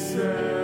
said.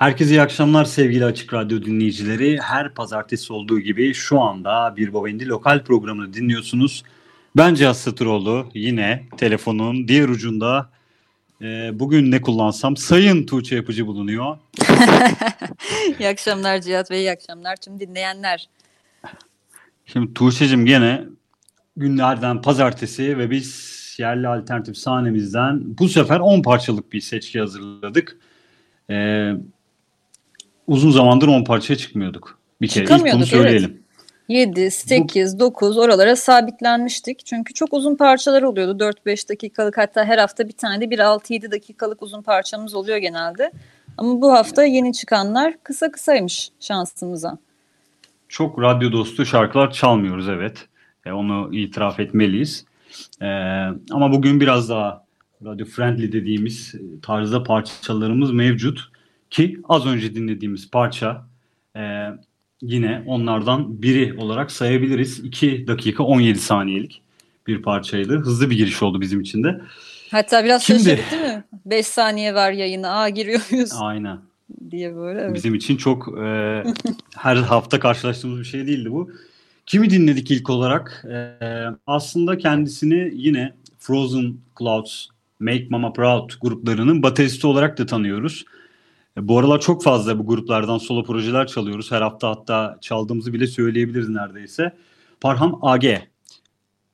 Herkese iyi akşamlar sevgili Açık Radyo dinleyicileri. Her pazartesi olduğu gibi şu anda Bir Baba İndi lokal programını dinliyorsunuz. Ben Cihat Satıroğlu yine telefonun diğer ucunda e, bugün ne kullansam Sayın Tuğçe Yapıcı bulunuyor. iyi akşamlar Cihat Bey, iyi akşamlar tüm dinleyenler. Şimdi Tuğçe'cim gene günlerden pazartesi ve biz yerli alternatif sahnemizden bu sefer 10 parçalık bir seçki hazırladık. Ee, uzun zamandır 10 parçaya çıkmıyorduk. Bir kere ilk bunu söyleyelim. 7, 8, 9 oralara sabitlenmiştik. Çünkü çok uzun parçalar oluyordu. 4-5 dakikalık hatta her hafta bir tane de bir 6-7 dakikalık uzun parçamız oluyor genelde. Ama bu hafta yeni çıkanlar kısa kısaymış şansımıza. Çok radyo dostu şarkılar çalmıyoruz evet. E, onu itiraf etmeliyiz. E, ama bugün biraz daha radyo friendly dediğimiz tarzda parçalarımız mevcut. Ki az önce dinlediğimiz parça e, yine onlardan biri olarak sayabiliriz. 2 dakika 17 saniyelik bir parçaydı. Hızlı bir giriş oldu bizim için de. Hatta biraz Şimdi- şaşırdık değil mi? 5 saniye var yayına. Aa giriyor muyuz Aynen. diye böyle. Evet. Bizim için çok e, her hafta karşılaştığımız bir şey değildi bu. Kimi dinledik ilk olarak? E, aslında kendisini yine Frozen Clouds, Make Mama Proud gruplarının bateristi olarak da tanıyoruz. E, bu aralar çok fazla bu gruplardan solo projeler çalıyoruz. Her hafta hatta çaldığımızı bile söyleyebiliriz neredeyse. Parham AG.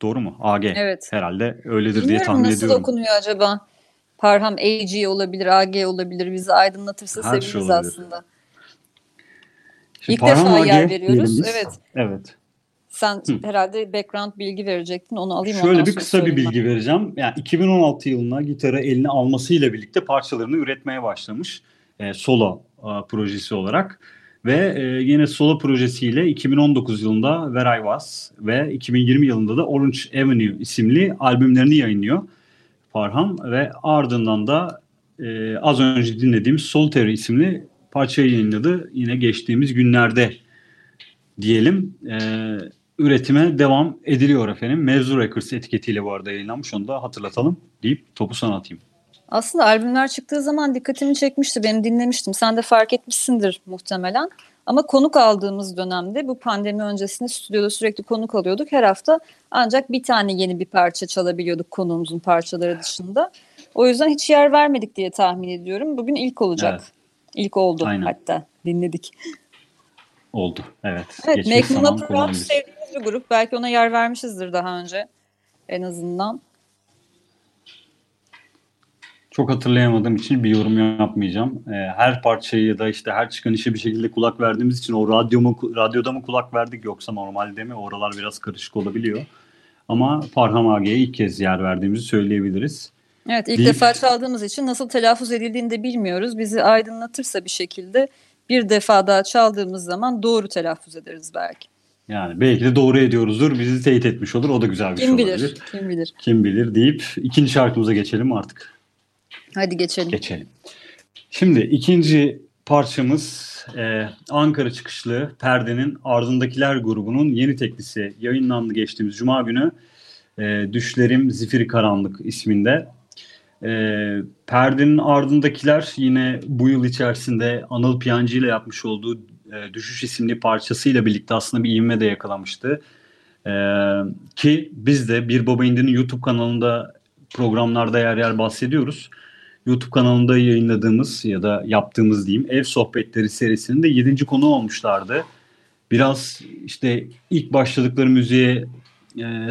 Doğru mu? AG. Evet. Herhalde öyledir diye Bilmiyorum tahmin nasıl ediyorum. okunuyor acaba? Parham AG olabilir, AG olabilir. Bizi aydınlatırsa Her şey seviniriz olabilir. aslında. Şimdi İlk Parham defa AG yer veriyoruz. diyelim biz. Evet. Evet. Sen Hı. herhalde background bilgi verecektin. Onu alayım Şöyle bir kısa bir bilgi vereceğim. Yani 2016 yılına gitarı eline almasıyla birlikte parçalarını üretmeye başlamış. E, solo e, projesi olarak. Ve e, yine solo projesiyle 2019 yılında Where I Was ve 2020 yılında da Orange Avenue isimli albümlerini yayınlıyor Farhan. Ve ardından da e, az önce dinlediğimiz Solitaire isimli parçayı yayınladı. Yine geçtiğimiz günlerde diyelim. E, üretime devam ediliyor efendim. Mevzu Records etiketiyle bu arada yayınlanmış. Onu da hatırlatalım deyip topu sana atayım. Aslında albümler çıktığı zaman dikkatimi çekmişti. Benim dinlemiştim. Sen de fark etmişsindir muhtemelen. Ama konuk aldığımız dönemde bu pandemi öncesinde stüdyoda sürekli konuk alıyorduk. Her hafta ancak bir tane yeni bir parça çalabiliyorduk konuğumuzun parçaları dışında. O yüzden hiç yer vermedik diye tahmin ediyorum. Bugün ilk olacak. Evet. İlk oldu Aynen. hatta dinledik. Oldu. Evet. Evet, Proud kullanabilir. sevdiğimiz bir grup. Belki ona yer vermişizdir daha önce en azından. Çok hatırlayamadığım için bir yorum yapmayacağım. Ee, her parçayı ya da işte her çıkan işe bir şekilde kulak verdiğimiz için o radyo mu, radyoda mı kulak verdik yoksa normalde mi? Oralar biraz karışık olabiliyor. Ama Farham Age'ye ilk kez yer verdiğimizi söyleyebiliriz. Evet ilk Deyip- defa çaldığımız için nasıl telaffuz edildiğini de bilmiyoruz. Bizi aydınlatırsa bir şekilde bir defa daha çaldığımız zaman doğru telaffuz ederiz belki. Yani belki de doğru ediyoruzdur. Bizi teyit etmiş olur. O da güzel bir Kim şey bilir, olabilir. kim bilir. Kim bilir deyip ikinci şarkımıza geçelim artık. Hadi geçelim. Geçelim. Şimdi ikinci parçamız e, Ankara çıkışlı Perde'nin Ardındakiler grubunun yeni teklisi yayınlandı geçtiğimiz Cuma günü. E, Düşlerim Zifiri Karanlık isminde. E, Perde'nin Ardındakiler yine bu yıl içerisinde Anıl Piyancı ile yapmış olduğu e, Düşüş isimli parçasıyla birlikte aslında bir ivme de yakalamıştı. E, ki biz de Bir Baba İndi'nin YouTube kanalında programlarda yer yer bahsediyoruz. YouTube kanalında yayınladığımız ya da yaptığımız diyeyim ev sohbetleri serisinin de 7. konu olmuşlardı. Biraz işte ilk başladıkları müziğe e,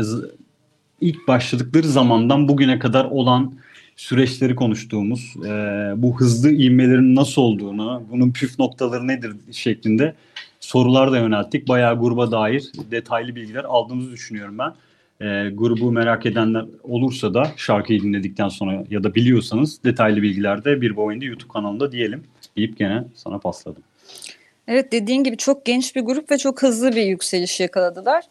ilk başladıkları zamandan bugüne kadar olan süreçleri konuştuğumuz, e, bu hızlı ivmelerin nasıl olduğunu, bunun püf noktaları nedir şeklinde sorular da yönelttik. Bayağı gruba dair detaylı bilgiler aldığımızı düşünüyorum ben. E, grubu merak edenler olursa da şarkıyı dinledikten sonra ya da biliyorsanız detaylı bilgiler de Bir Boyunda YouTube kanalında diyelim deyip gene sana pasladım. Evet dediğin gibi çok genç bir grup ve çok hızlı bir yükseliş yakaladılar.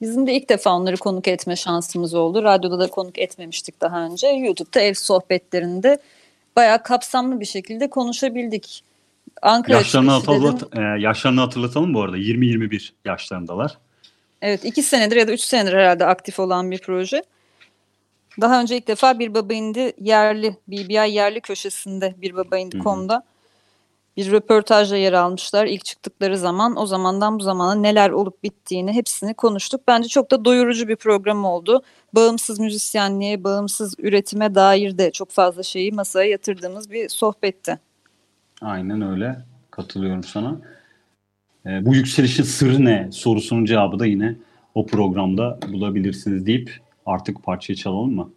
Bizim de ilk defa onları konuk etme şansımız oldu. Radyoda da konuk etmemiştik daha önce. YouTube'da ev sohbetlerinde bayağı kapsamlı bir şekilde konuşabildik. Ankara Yaşlarını, hatırlat, e, yaşlarını hatırlatalım bu arada. 20-21 yaşlarındalar. Evet iki senedir ya da üç senedir herhalde aktif olan bir proje. Daha önce ilk defa Bir Baba İndi yerli, BBI yerli köşesinde Bir Baba İndi.com'da bir röportajla yer almışlar. İlk çıktıkları zaman o zamandan bu zamana neler olup bittiğini hepsini konuştuk. Bence çok da doyurucu bir program oldu. Bağımsız müzisyenliğe, bağımsız üretime dair de çok fazla şeyi masaya yatırdığımız bir sohbetti. Aynen öyle. Katılıyorum sana. E, bu yükselişin sırrı ne sorusunun cevabı da yine o programda bulabilirsiniz deyip artık parçayı çalalım mı?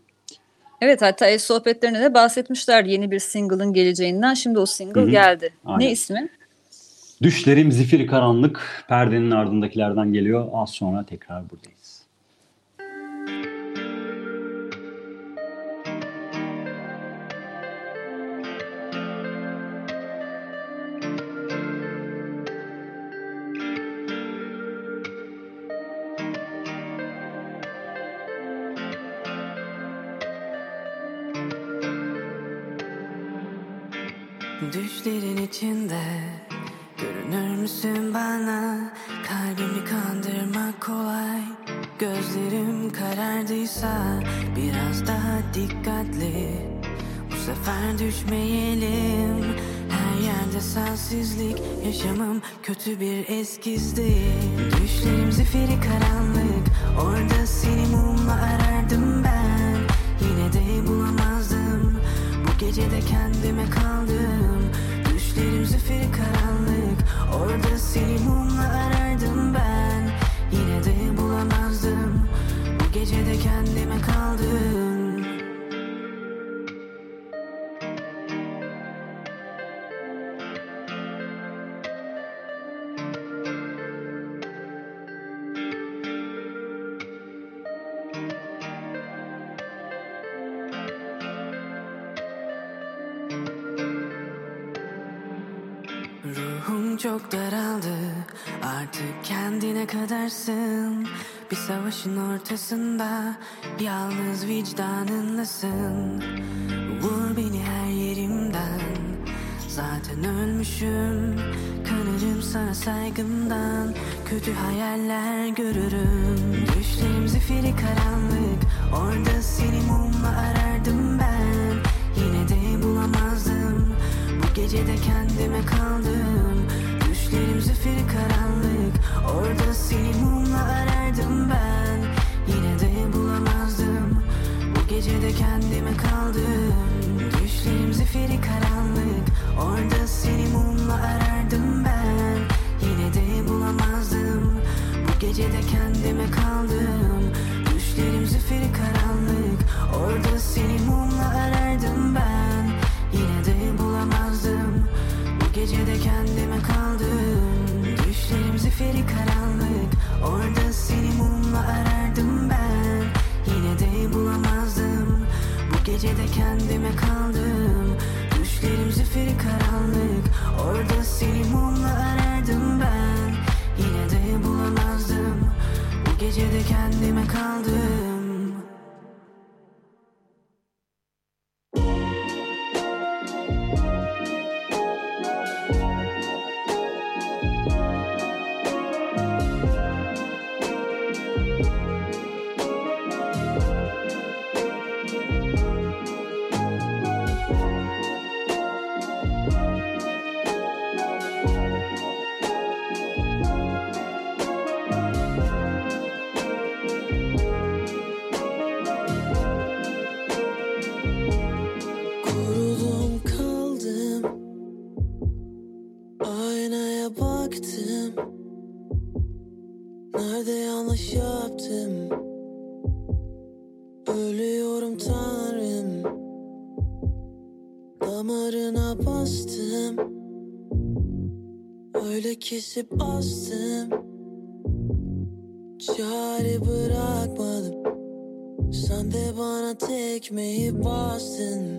Evet hatta ev sohbetlerine de bahsetmişler yeni bir single'ın geleceğinden. Şimdi o single Hı hı. geldi. Aynen. Ne ismi? Düşlerim zifiri karanlık perdenin ardındakilerden geliyor. Az sonra tekrar buradayız. Düşlerin içinde Görünür müsün bana? Kalbimi kandırmak kolay Gözlerim karardıysa Biraz daha dikkatli. Bu sefer düşmeyelim Her yerde sensizlik. Yaşamım kötü bir eskizdi. Düşlerim zifiri karanlık Orada seni mumla arardım ben. Yine de bulamazdım bu gece de kendime kaldım Düşlerim zifiri karanlık Orada seni mumla arardım ben. Yine de bulamazdım Bu gece de kendime kaldım edersin Bir savaşın ortasında Yalnız vicdanınlasın Vur beni her yerimden. Zaten ölmüşüm Kanırım sana saygımdan. Kötü hayaller görürüm. Düşlerim zifiri karanlık. Orada seni mumla arardım ben. Yine de bulamazdım. Bu gecede kendime kaldım. Düşlerim zifiri karanlık. Öyle kesip astım. Çare bırakmadım. Sen de bana tekmeyi bastın.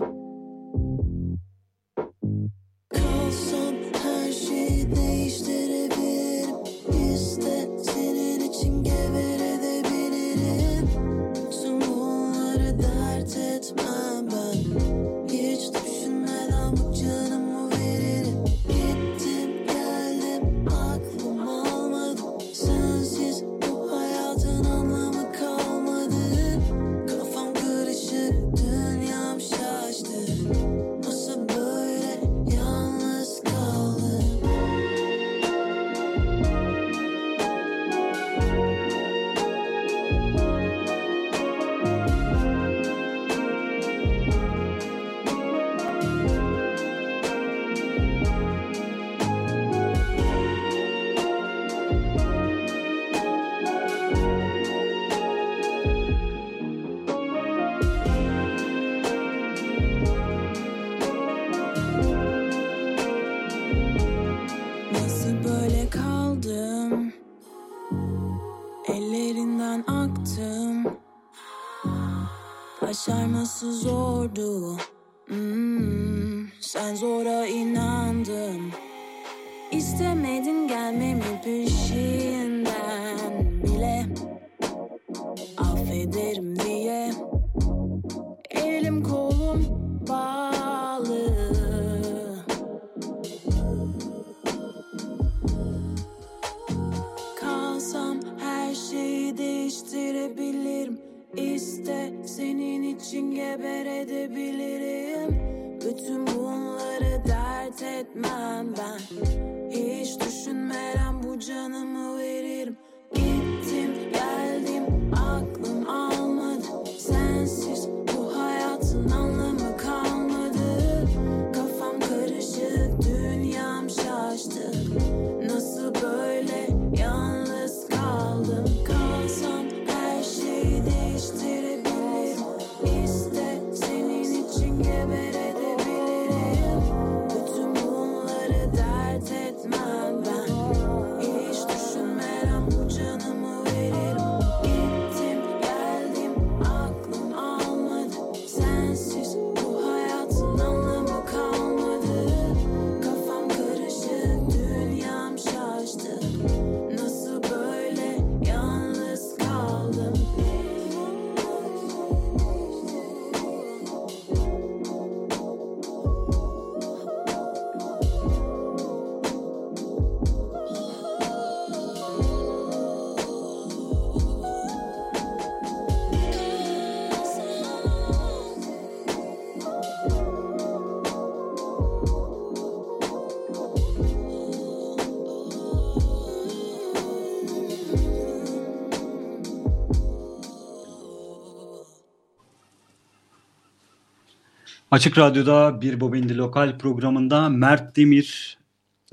Açık Radyo'da Bir Bobindi Lokal programında Mert Demir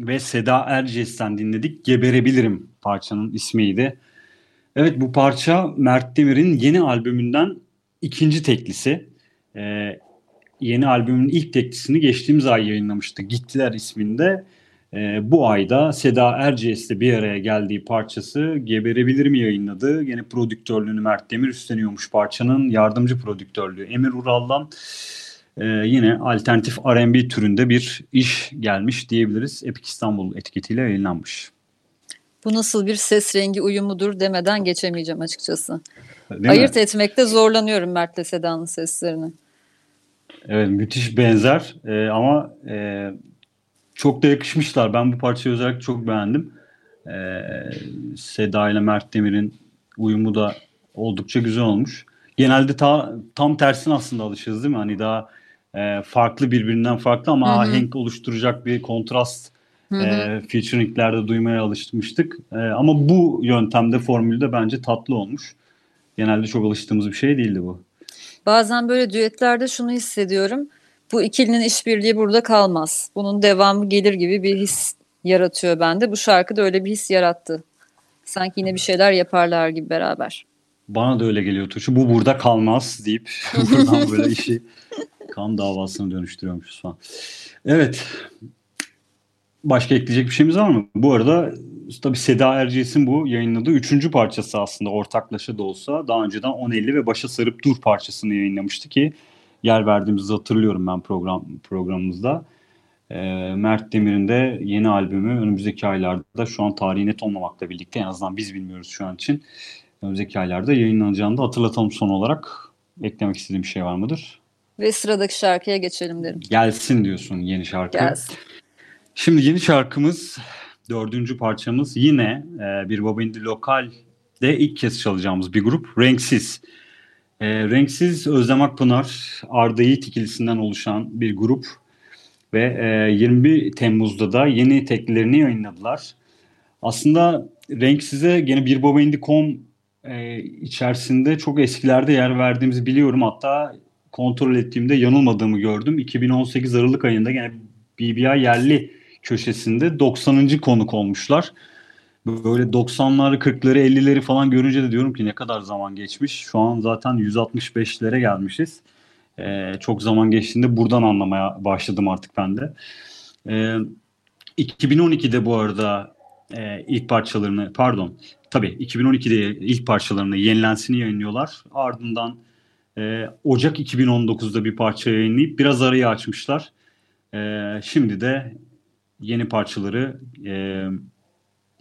ve Seda Erciyes'ten dinledik. Geberebilirim parçanın ismiydi. Evet bu parça Mert Demir'in yeni albümünden ikinci teklisi. Ee, yeni albümün ilk teklisini geçtiğimiz ay yayınlamıştı. Gittiler isminde. Ee, bu ayda Seda Erciyes'le bir araya geldiği parçası Geberebilirim yayınladı. Yine prodüktörlüğünü Mert Demir üstleniyormuş parçanın. Yardımcı prodüktörlüğü Emir Ural'dan e, yine alternatif R&B türünde bir iş gelmiş diyebiliriz. Epic İstanbul etiketiyle yayınlanmış. Bu nasıl bir ses rengi uyumudur demeden geçemeyeceğim açıkçası. Değil Ayırt mi? etmekte zorlanıyorum Mert'le Seda'nın seslerini. Evet müthiş benzer e, ama e, çok da yakışmışlar. Ben bu parçayı özellikle çok beğendim. E, Seda ile Mert Demir'in uyumu da oldukça güzel olmuş. Genelde ta, tam tersine aslında alışırız değil mi? Hani daha e, farklı birbirinden farklı ama Hı hı. ahenk oluşturacak bir kontrast Hı hı. e, featuringlerde duymaya alışmıştık. E, ama bu yöntemde formülde bence tatlı olmuş. Genelde çok alıştığımız bir şey değildi bu. Bazen böyle düetlerde şunu hissediyorum. Bu ikilinin işbirliği burada kalmaz. Bunun devamı gelir gibi bir his yaratıyor bende. Bu şarkı da öyle bir his yarattı. Sanki yine bir şeyler yaparlar gibi beraber. Bana da öyle geliyor Tuğçe. Bu burada kalmaz deyip buradan böyle işi kan davasına dönüştürüyormuşuz falan. Evet. Başka ekleyecek bir şeyimiz var mı? Bu arada tabii Seda Erciyes'in bu yayınladığı üçüncü parçası aslında ortaklaşa da olsa. Daha önceden 10.50 ve Başa Sarıp Dur parçasını yayınlamıştı ki yer verdiğimizi hatırlıyorum ben program programımızda. Ee, Mert Demir'in de yeni albümü önümüzdeki aylarda şu an tarihi net olmamakla birlikte en azından biz bilmiyoruz şu an için. Önümüzdeki aylarda yayınlanacağını da hatırlatalım son olarak. Eklemek istediğim bir şey var mıdır? Ve sıradaki şarkıya geçelim derim. Gelsin diyorsun yeni şarkı. Gelsin. Şimdi yeni şarkımız, dördüncü parçamız yine e, bir Baba Indi Lokal'de ilk kez çalacağımız bir grup. Renksiz. E, Renksiz Özlem Akpınar, Arda Yiğit ikilisinden oluşan bir grup. Ve e, 21 Temmuz'da da yeni teklilerini yayınladılar. Aslında Renksiz'e gene bir Baba Indi.com e, içerisinde çok eskilerde yer verdiğimizi biliyorum. Hatta kontrol ettiğimde yanılmadığımı gördüm. 2018 Aralık ayında gene BBI yerli köşesinde 90. konuk olmuşlar. Böyle 90'ları, 40'ları, 50'leri falan görünce de diyorum ki ne kadar zaman geçmiş. Şu an zaten 165'lere gelmişiz. Ee, çok zaman geçtiğinde buradan anlamaya başladım artık ben de. Ee, 2012'de bu arada e, ilk parçalarını, pardon, tabii 2012'de ilk parçalarını yenilensini yayınlıyorlar. Ardından e, Ocak 2019'da bir parça yayınlayıp biraz arayı açmışlar. Ee, şimdi de yeni parçaları e,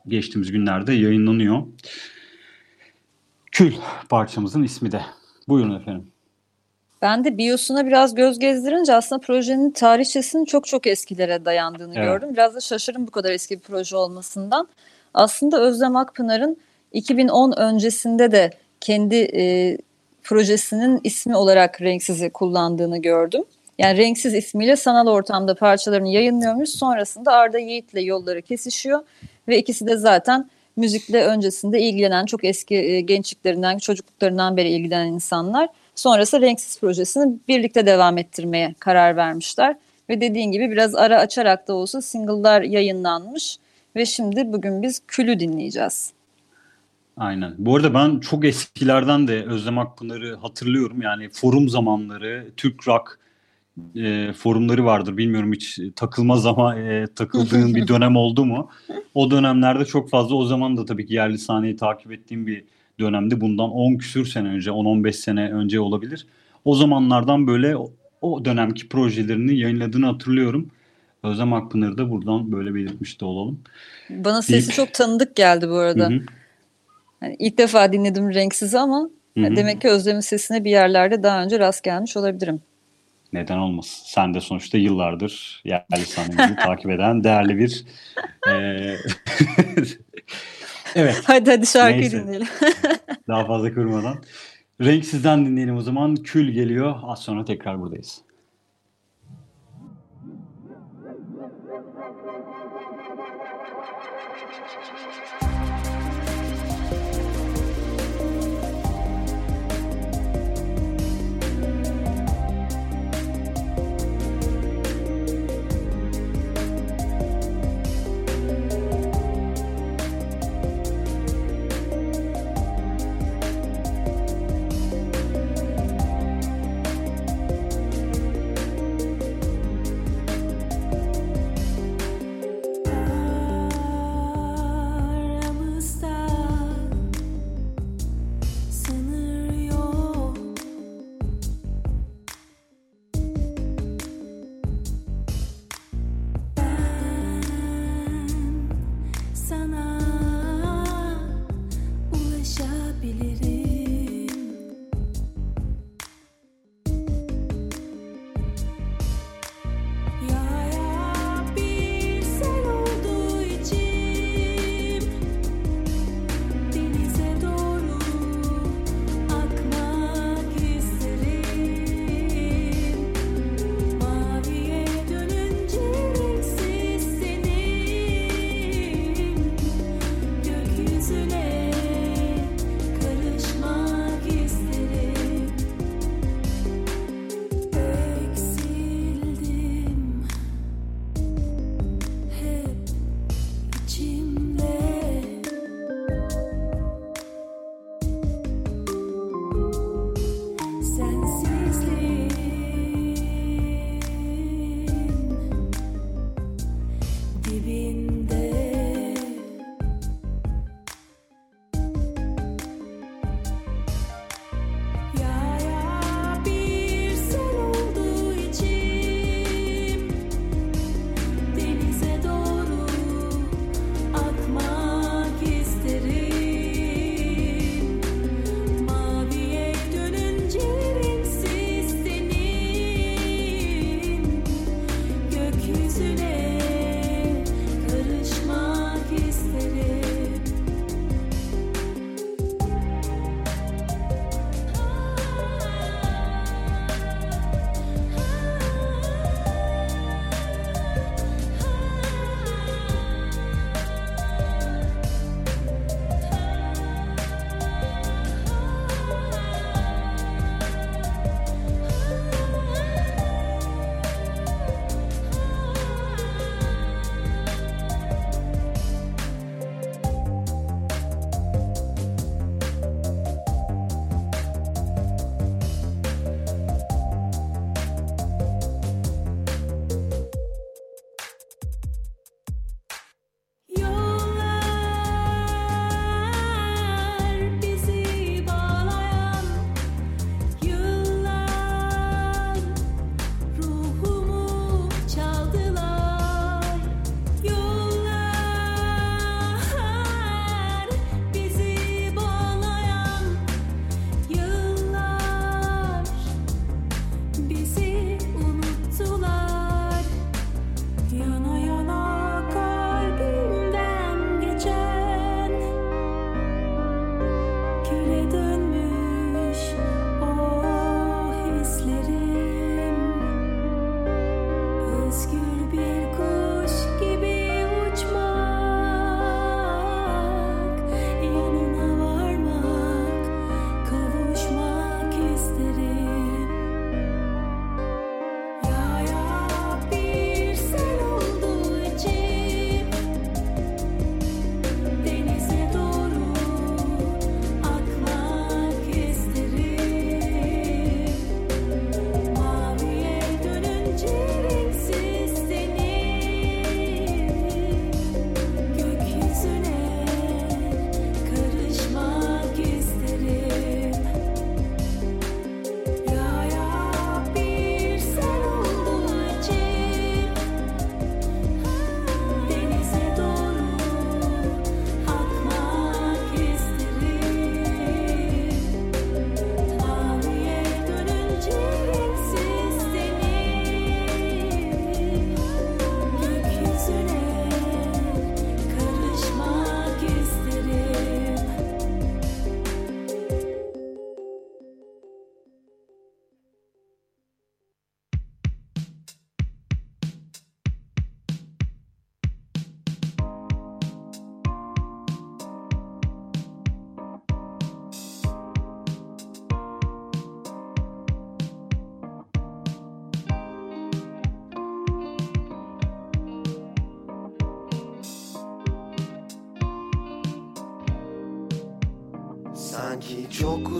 geçtiğimiz günlerde yayınlanıyor. Kül parçamızın ismi de. Buyurun efendim. Ben de biyosuna biraz göz gezdirince aslında projenin tarihçesinin çok çok eskilere dayandığını Evet. gördüm. Biraz da şaşırdım bu kadar eski bir proje olmasından. Aslında Özlem Akpınar'ın 2010 öncesinde de kendi e, projesinin ismi olarak Renksiz'i kullandığını gördüm. Yani Renksiz ismiyle sanal ortamda parçalarını yayınlıyormuş. Sonrasında Arda Yiğit'le yolları kesişiyor ve ikisi de zaten müzikle öncesinde ilgilenen çok eski e, gençliklerinden, çocukluklarından beri ilgilenen insanlar. Sonrası Renksiz projesini birlikte devam ettirmeye karar vermişler. Ve dediğin gibi biraz ara açarak da olsa single'lar yayınlanmış. Ve şimdi bugün biz Kül'ü dinleyeceğiz. Aynen. Bu arada ben çok eskilerden de Özlem Akpınar'ı hatırlıyorum. Yani forum zamanları, Türk Rock e, forumları vardır. Bilmiyorum hiç takılmaz ama e, takıldığın bir dönem oldu mu? O dönemlerde çok fazla o zaman da tabii ki yerli sahneyi takip ettiğim bir dönemde. Bundan 10 küsür sene önce, 10-15 sene önce olabilir. O zamanlardan böyle o, dönemki projelerini yayınladığını hatırlıyorum. Özlem Akpınar'ı da buradan böyle belirtmiş de olalım. Bana sesi İlk- çok tanıdık geldi bu arada. Hı hı. Yani ilk defa dinledim Renksiz'i ama Hı hı. demek ki Özlem'in sesine bir yerlerde daha önce rast gelmiş olabilirim. Neden olmasın? Sen de sonuçta yıllardır yerli sahnemizi takip eden değerli bir eee Evet. Hadi hadi şarkıyı Neyse. dinleyelim. Daha fazla kırmadan. Renksiz'den dinleyelim o zaman. Kül geliyor. Az sonra tekrar buradayız.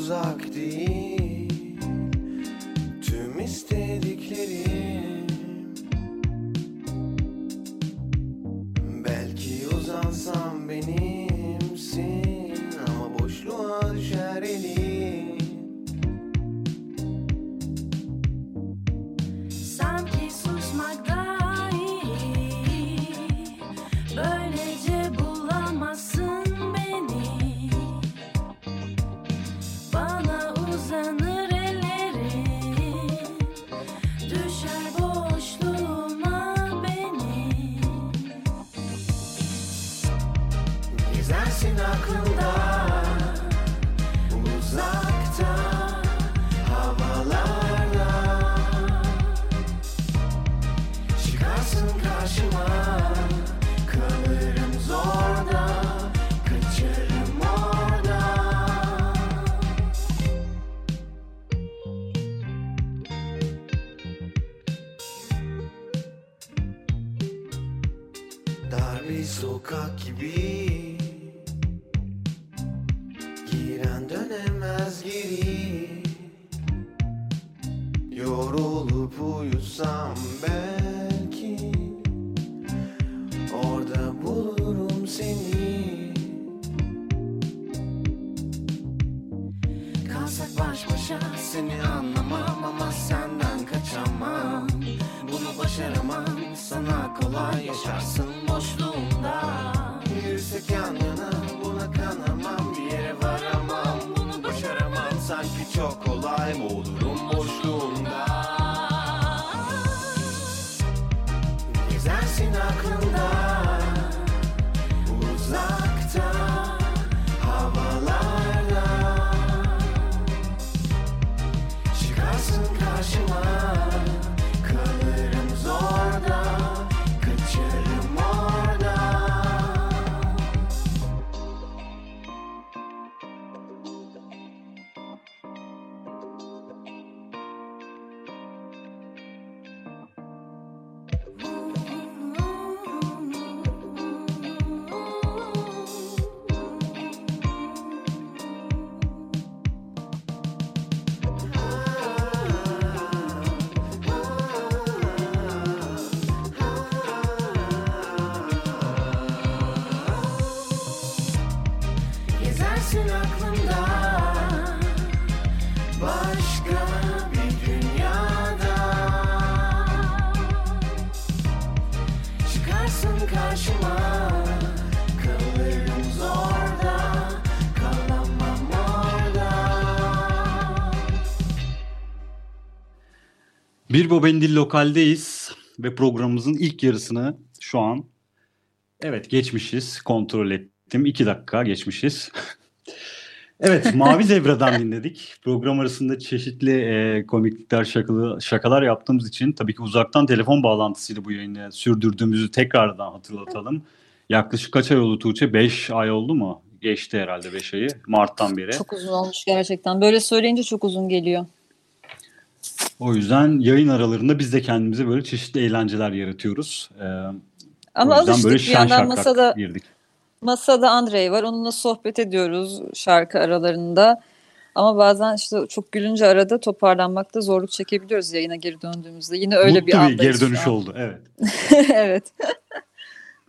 Çok ensinar a cantar. Bir Bobendil Lokal'deyiz ve programımızın ilk yarısını şu an evet geçmişiz. Kontrol ettim. iki dakika geçmişiz. evet Mavi Zebra'dan dinledik. Program arasında çeşitli e, komiklikler, şakalı, şakalar yaptığımız için tabii ki uzaktan telefon bağlantısıyla bu yayını sürdürdüğümüzü tekrardan hatırlatalım. Yaklaşık kaç ay oldu Tuğçe? 5 ay oldu mu? Geçti herhalde 5 ayı. Mart'tan beri. Çok uzun olmuş gerçekten. Böyle söyleyince çok uzun geliyor. O yüzden yayın aralarında biz de kendimize böyle çeşitli eğlenceler yaratıyoruz. Ee, Ama alıştık böyle bir yandan masada girdik. masada Andrei var. Onunla sohbet ediyoruz şarkı aralarında. Ama bazen işte çok gülünce arada toparlanmakta zorluk çekebiliyoruz yayına geri döndüğümüzde. Yine öyle Mutlu bir andayız geri dönüş oldu. Evet. evet.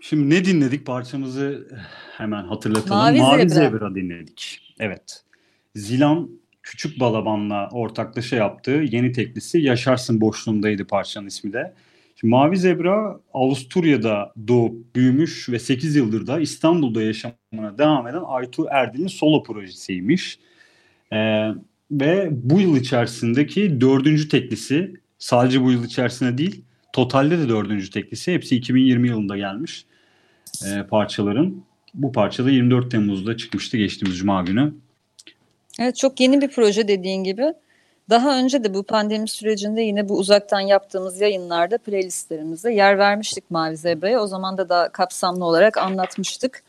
Şimdi ne dinledik parçamızı hemen hatırlatalım. Mavi Mavi, Zebra. Zebra. dinledik. Evet. Zilan Küçük Balaban'la ortaklaşa yaptığı yeni teklisi Yaşarsın Boşluğundaydı parçanın ismi de. Şimdi Mavi Zebra Avusturya'da doğup büyümüş ve 8 yıldır da İstanbul'da yaşamına devam eden Aytu Erdil'in solo projesiymiş. Ee, ve bu yıl içerisindeki dördüncü teklisi sadece bu yıl içerisinde değil totalde de dördüncü teklisi hepsi 2020 yılında gelmiş e, parçaların. Bu parça da 24 Temmuz'da çıkmıştı geçtiğimiz Cuma günü. Evet çok yeni bir proje dediğin gibi. Daha önce de bu pandemi sürecinde yine bu uzaktan yaptığımız yayınlarda playlistlerimizde yer vermiştik Mavi Zebra'ya. O zaman da daha kapsamlı olarak anlatmıştık.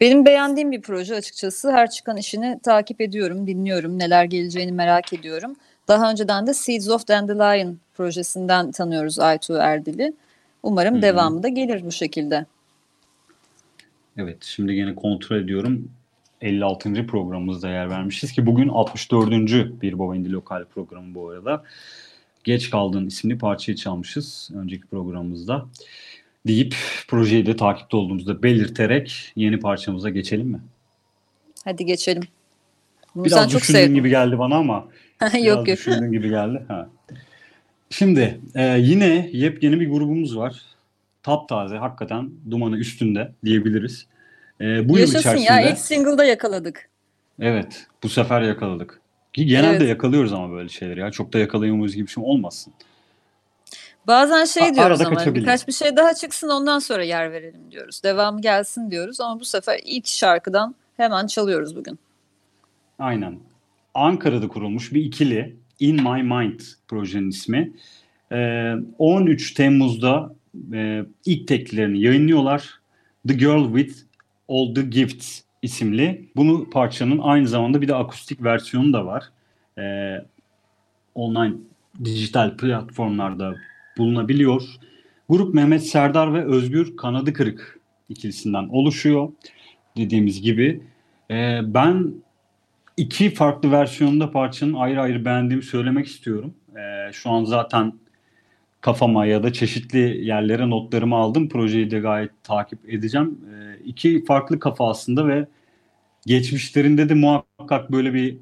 Benim beğendiğim bir proje açıkçası. Her çıkan işini takip ediyorum, dinliyorum, neler geleceğini merak ediyorum. Daha önceden de Seeds of Dandelion projesinden tanıyoruz Aytu Erdil'i. Umarım hı. devamı da gelir bu şekilde. Evet şimdi gene kontrol ediyorum. 56. programımızda yer vermişiz ki bugün 64. bir Baba Indi Lokal programı bu arada. Geç Kaldın isimli parçayı çalmışız önceki programımızda. Deyip projeyi de takipte olduğumuzda belirterek yeni parçamıza geçelim mi? Hadi geçelim. Bunu Biraz sen çok düşündüğün sevdin. gibi geldi bana ama biraz yok yok. düşündüğün gibi geldi. Ha. Şimdi e, yine yepyeni bir grubumuz var. Taptaze hakikaten dumanı üstünde diyebiliriz. E, bu yıl Yaşasın içerisinde ya ilk single'da yakaladık. evet bu sefer yakaladık. Ki genelde Evet. yakalıyoruz ama böyle şeyleri ya. Çok da yakalayamıyoruz gibi bir şey olmasın. Bazen A- şey diyoruz arada ama kaçabiliyor. birkaç bir şey daha çıksın ondan sonra yer verelim diyoruz. Devamı gelsin diyoruz ama bu sefer ilk şarkıdan hemen çalıyoruz bugün. Aynen. Ankara'da kurulmuş bir ikili In My Mind projenin ismi. Ee, 13 Temmuz'da e, ilk teklerini yayınlıyorlar. The Girl With All The Gifts isimli. Bunu parçanın aynı zamanda bir de akustik versiyonu da var. Ee, online dijital platformlarda bulunabiliyor. Grup Mehmet Serdar ve Özgür Kanadı Kırık ikilisinden oluşuyor. Dediğimiz gibi. Ee, ben iki farklı versiyonda parçanın ayrı ayrı beğendiğimi söylemek istiyorum. Ee, şu an zaten kafama ya da çeşitli yerlere notlarımı aldım. Projeyi de gayet takip edeceğim. Ee, iki farklı kafa aslında ve geçmişlerinde de muhakkak böyle bir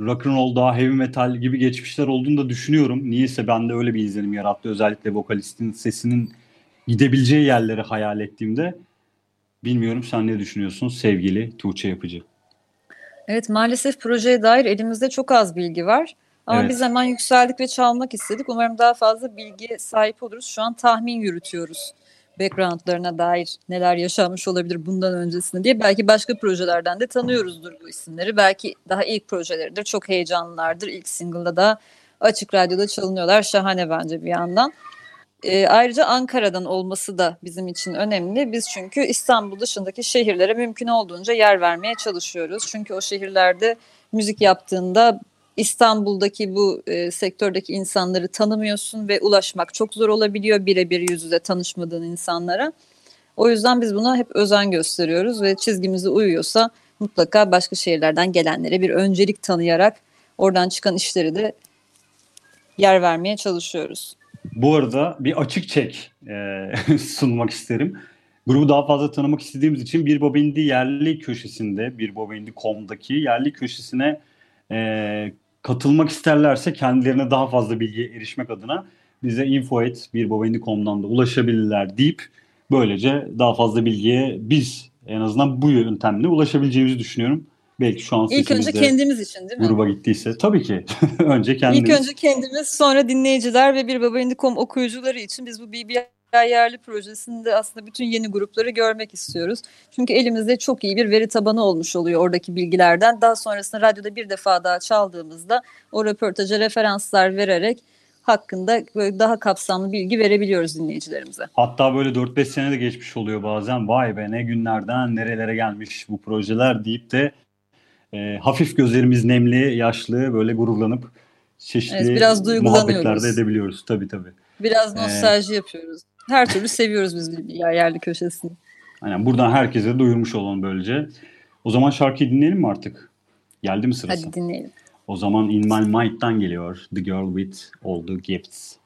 rock and roll daha heavy metal gibi geçmişler olduğunu da düşünüyorum. Niyeyse bende öyle bir izlenim yarattı. Özellikle vokalistin sesinin gidebileceği yerleri hayal ettiğimde. Bilmiyorum sen ne düşünüyorsun sevgili Tuğçe Yapıcı? Evet maalesef projeye dair elimizde çok az bilgi var. Ama Evet. biz hemen yükseldik ve çalmak istedik. Umarım daha fazla bilgiye sahip oluruz. Şu an tahmin yürütüyoruz. Backgroundlarına dair neler yaşanmış olabilir bundan öncesinde diye. Belki başka projelerden de tanıyoruzdur bu isimleri. Belki daha ilk projeleridir. Çok heyecanlılardır. İlk single'da da açık radyoda çalınıyorlar. Şahane bence bir yandan. Ee, ayrıca Ankara'dan olması da bizim için önemli. Biz çünkü İstanbul dışındaki şehirlere mümkün olduğunca yer vermeye çalışıyoruz. Çünkü o şehirlerde müzik yaptığında İstanbul'daki bu e, sektördeki insanları tanımıyorsun ve ulaşmak çok zor olabiliyor birebir yüz yüze tanışmadığın insanlara. O yüzden biz buna hep özen gösteriyoruz ve çizgimize uyuyorsa mutlaka başka şehirlerden gelenlere bir öncelik tanıyarak oradan çıkan işleri de yer vermeye çalışıyoruz. Bu arada bir açık çek e, sunmak isterim. Grubu daha fazla tanımak istediğimiz için Bir Baba Indi yerli köşesinde, Bir Baba Indi.com'daki yerli köşesine e, katılmak isterlerse kendilerine daha fazla bilgiye erişmek adına bize info@birbabaindi.com'dan da ulaşabilirler deyip böylece daha fazla bilgiye biz en azından bu yöntemle ulaşabileceğimizi düşünüyorum. Belki şu an İlk önce kendimiz için değil mi? gruba gittiyse tabii ki önce kendimiz. İlk önce kendimiz sonra dinleyiciler ve bir babaindi.com okuyucuları için biz bu BBI yerli projesinde aslında bütün yeni grupları görmek istiyoruz. Çünkü elimizde çok iyi bir veri tabanı olmuş oluyor oradaki bilgilerden. Daha sonrasında radyoda bir defa daha çaldığımızda o röportaja referanslar vererek hakkında böyle daha kapsamlı bilgi verebiliyoruz dinleyicilerimize. Hatta böyle 4-5 sene de geçmiş oluyor bazen. Vay be ne günlerden nerelere gelmiş bu projeler deyip de e, hafif gözlerimiz nemli, yaşlı böyle gururlanıp çeşitli Evet, biraz muhabbetlerde edebiliyoruz. Tabii tabii. Biraz Ee, nostalji yapıyoruz. Her türlü seviyoruz biz BBI yerli köşesini. Aynen buradan herkese duyurmuş olalım böylece. O zaman şarkıyı dinleyelim mi artık? Geldi mi sırası? Hadi dinleyelim. O zaman In My Mind'dan geliyor The Girl With All The Gifts.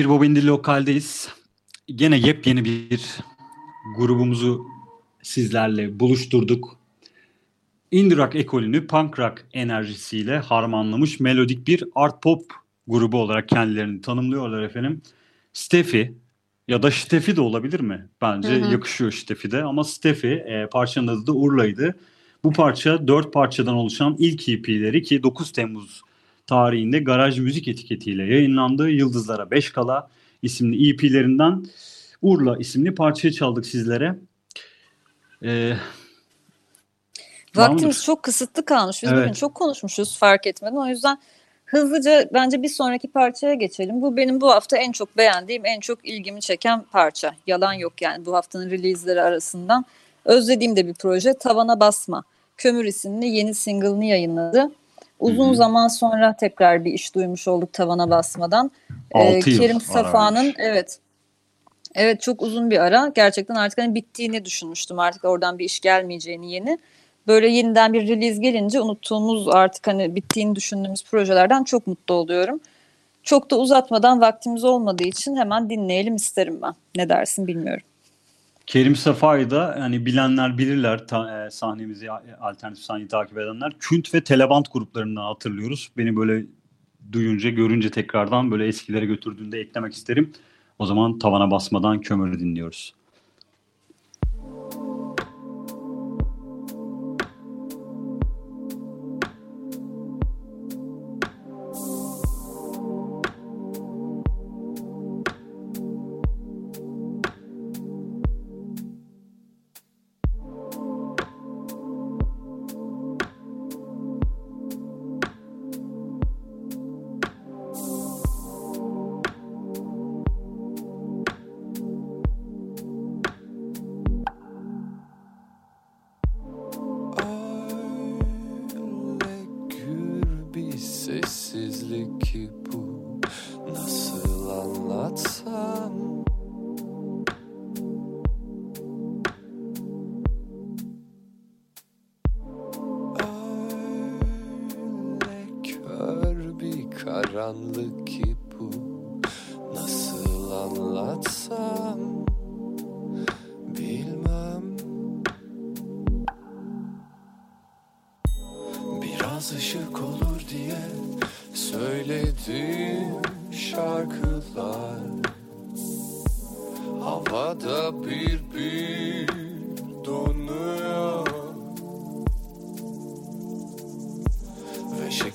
Bir Bobindi Lokal'deyiz. Gene yepyeni bir grubumuzu sizlerle buluşturduk. Indie rock ekolünü punk rock enerjisiyle harmanlamış melodik bir art pop grubu olarak kendilerini tanımlıyorlar efendim. Steffi ya da Steffi de olabilir mi? Bence Hı hı. yakışıyor Steffi de ama Steffi e, parçanın adı da Urla'ydı. Bu parça dört parçadan oluşan ilk EP'leri ki 9 Temmuz tarihinde Garaj Müzik etiketiyle yayınlandı. Yıldızlara 5 Kala isimli EP'lerinden Urla isimli parçayı çaldık sizlere. Ee, Vaktimiz Tamamdır. çok kısıtlı kalmış. Biz Evet. bugün çok konuşmuşuz fark etmeden. O yüzden hızlıca bence bir sonraki parçaya geçelim. Bu benim bu hafta en çok beğendiğim, en çok ilgimi çeken parça. Yalan yok yani bu haftanın release'leri arasından. Özlediğim de bir proje. Tavana Basma. Kömür isimli yeni single'ını yayınladı. Uzun Hı hı. zaman sonra tekrar bir iş duymuş olduk Tavana Basmadan. Yıl Kerim Safa'nın evet Evet çok uzun bir ara. Gerçekten artık hani bittiğini düşünmüştüm. Artık oradan bir iş gelmeyeceğini yeni. Böyle yeniden bir release gelince unuttuğumuz artık hani bittiğini düşündüğümüz projelerden çok mutlu oluyorum. Çok da uzatmadan vaktimiz olmadığı için hemen dinleyelim isterim ben. Ne dersin bilmiyorum. Kerim Safa'yı da yani bilenler bilirler ta- e, sahnemizi a- alternatif sahneyi takip edenler. Künt ve Telebant gruplarından hatırlıyoruz. Beni böyle duyunca görünce tekrardan böyle eskilere götürdüğünde eklemek isterim. O zaman tavana basmadan kömürü dinliyoruz.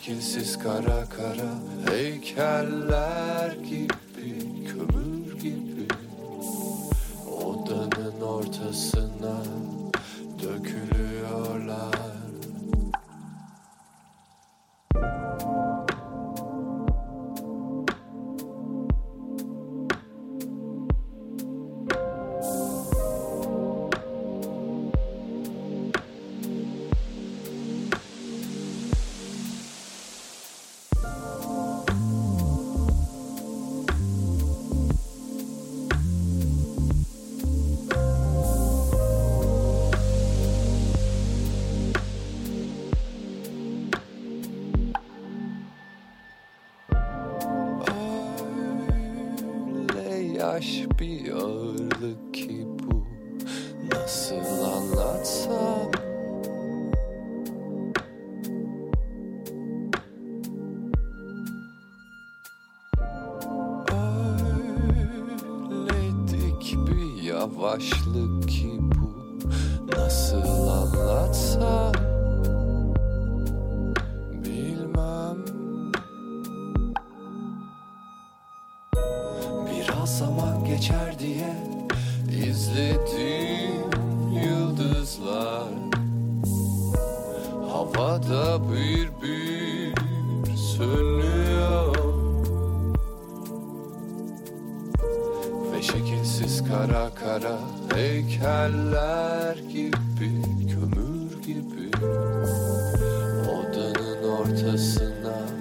Şekilsiz kara kara heykeller gibi kömür gibi. Odanın ortasına heykeller gibi kömür gibi Odanın ortasına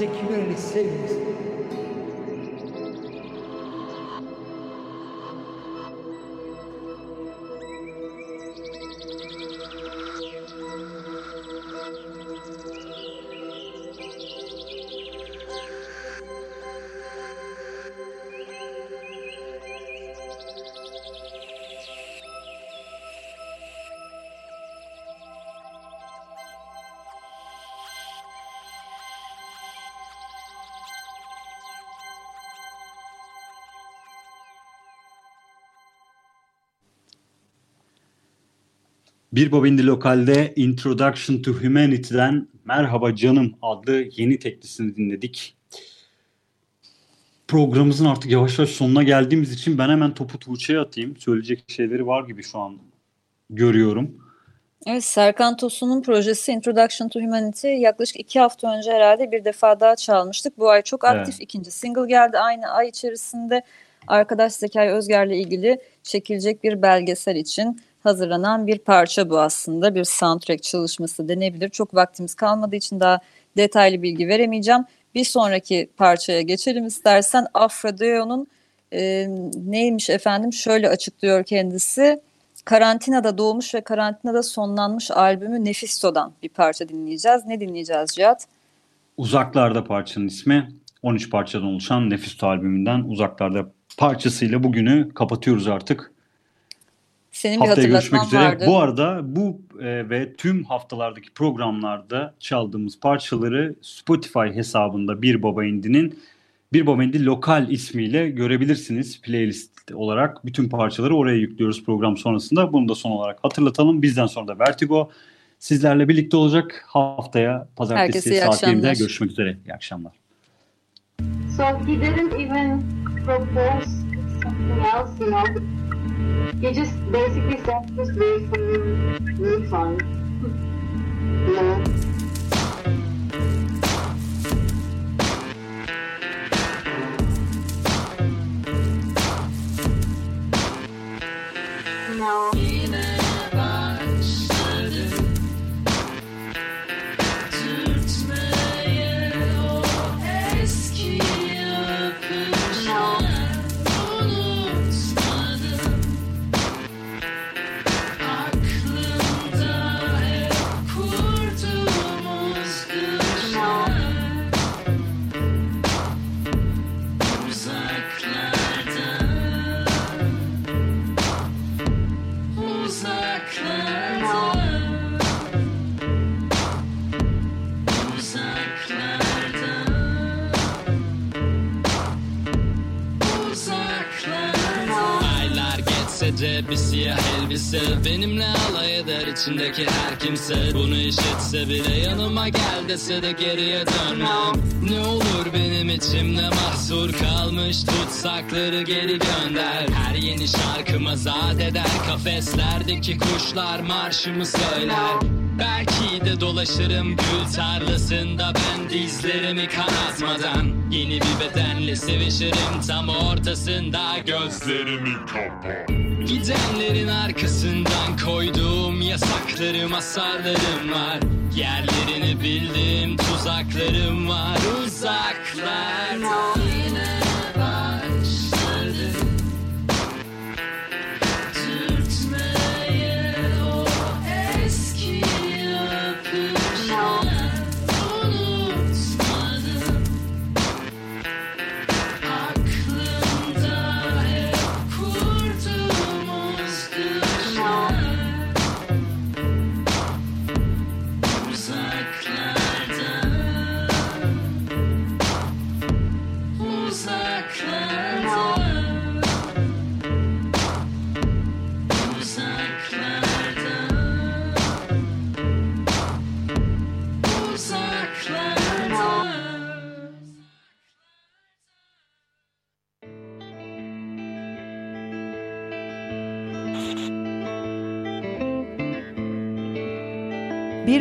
Ezequiel ele seis Bir Bobindi Lokal'de Introduction to Humanity'den Merhaba Canım adlı yeni teklisini dinledik. Programımızın artık yavaş yavaş sonuna geldiğimiz için ben hemen topu Tuğçe'ye atayım. Söyleyecek şeyleri var gibi şu an görüyorum. Evet Serkan Tosun'un projesi Introduction to Humanity yaklaşık iki hafta önce herhalde bir defa daha çalmıştık. Bu ay çok aktif Evet. ikinci single geldi. Aynı ay içerisinde arkadaş Zekai Özger'le ilgili çekilecek bir belgesel için hazırlanan bir parça bu aslında. Bir soundtrack çalışması denebilir. Çok vaktimiz kalmadığı için daha detaylı bilgi veremeyeceğim. Bir sonraki parçaya geçelim istersen. Afrodio'nun e, neymiş efendim şöyle açıklıyor kendisi. Karantinada doğmuş ve karantinada sonlanmış albümü Nefisto'dan bir parça dinleyeceğiz. Ne dinleyeceğiz Cihat? Uzaklarda parçanın ismi 13 parçadan oluşan Nefisto albümünden Uzaklarda parçasıyla bugünü kapatıyoruz artık. Senin bir Haftaya görüşmek hatırlatman üzere. vardı. Bu arada bu e, ve tüm haftalardaki programlarda çaldığımız parçaları Spotify hesabında Bir Baba Indi'nin Bir Baba Indi lokal ismiyle görebilirsiniz playlist olarak. Bütün parçaları oraya yüklüyoruz program sonrasında. Bunu da son olarak hatırlatalım. Bizden sonra da Vertigo sizlerle birlikte olacak. Haftaya pazartesi saat 20'de akşamlar. görüşmek üzere. İyi akşamlar. So he didn't even propose something else, you know. He just basically said, just wait for your refund. you know. No. Bir siyah elbise. Benimle alay eder içindeki her kimse. Bunu işitse bile yanıma gel dese de geriye dönmem. Ne olur benim içimde mahsur kalmış Tutsakları geri gönder. Her yeni şarkıma zat eder Kafeslerdeki kuşlar marşımı söyler Belki de dolaşırım gül tarlasında ben dizlerimi kanatmadan. Yeni bir bedenle sevişirim tam ortasında gözlerimi kapa. Gidenlerin arkasından koyduğum yasaklarım asarlarım var. Yerlerini bildiğim tuzaklarım var. Uzaklarda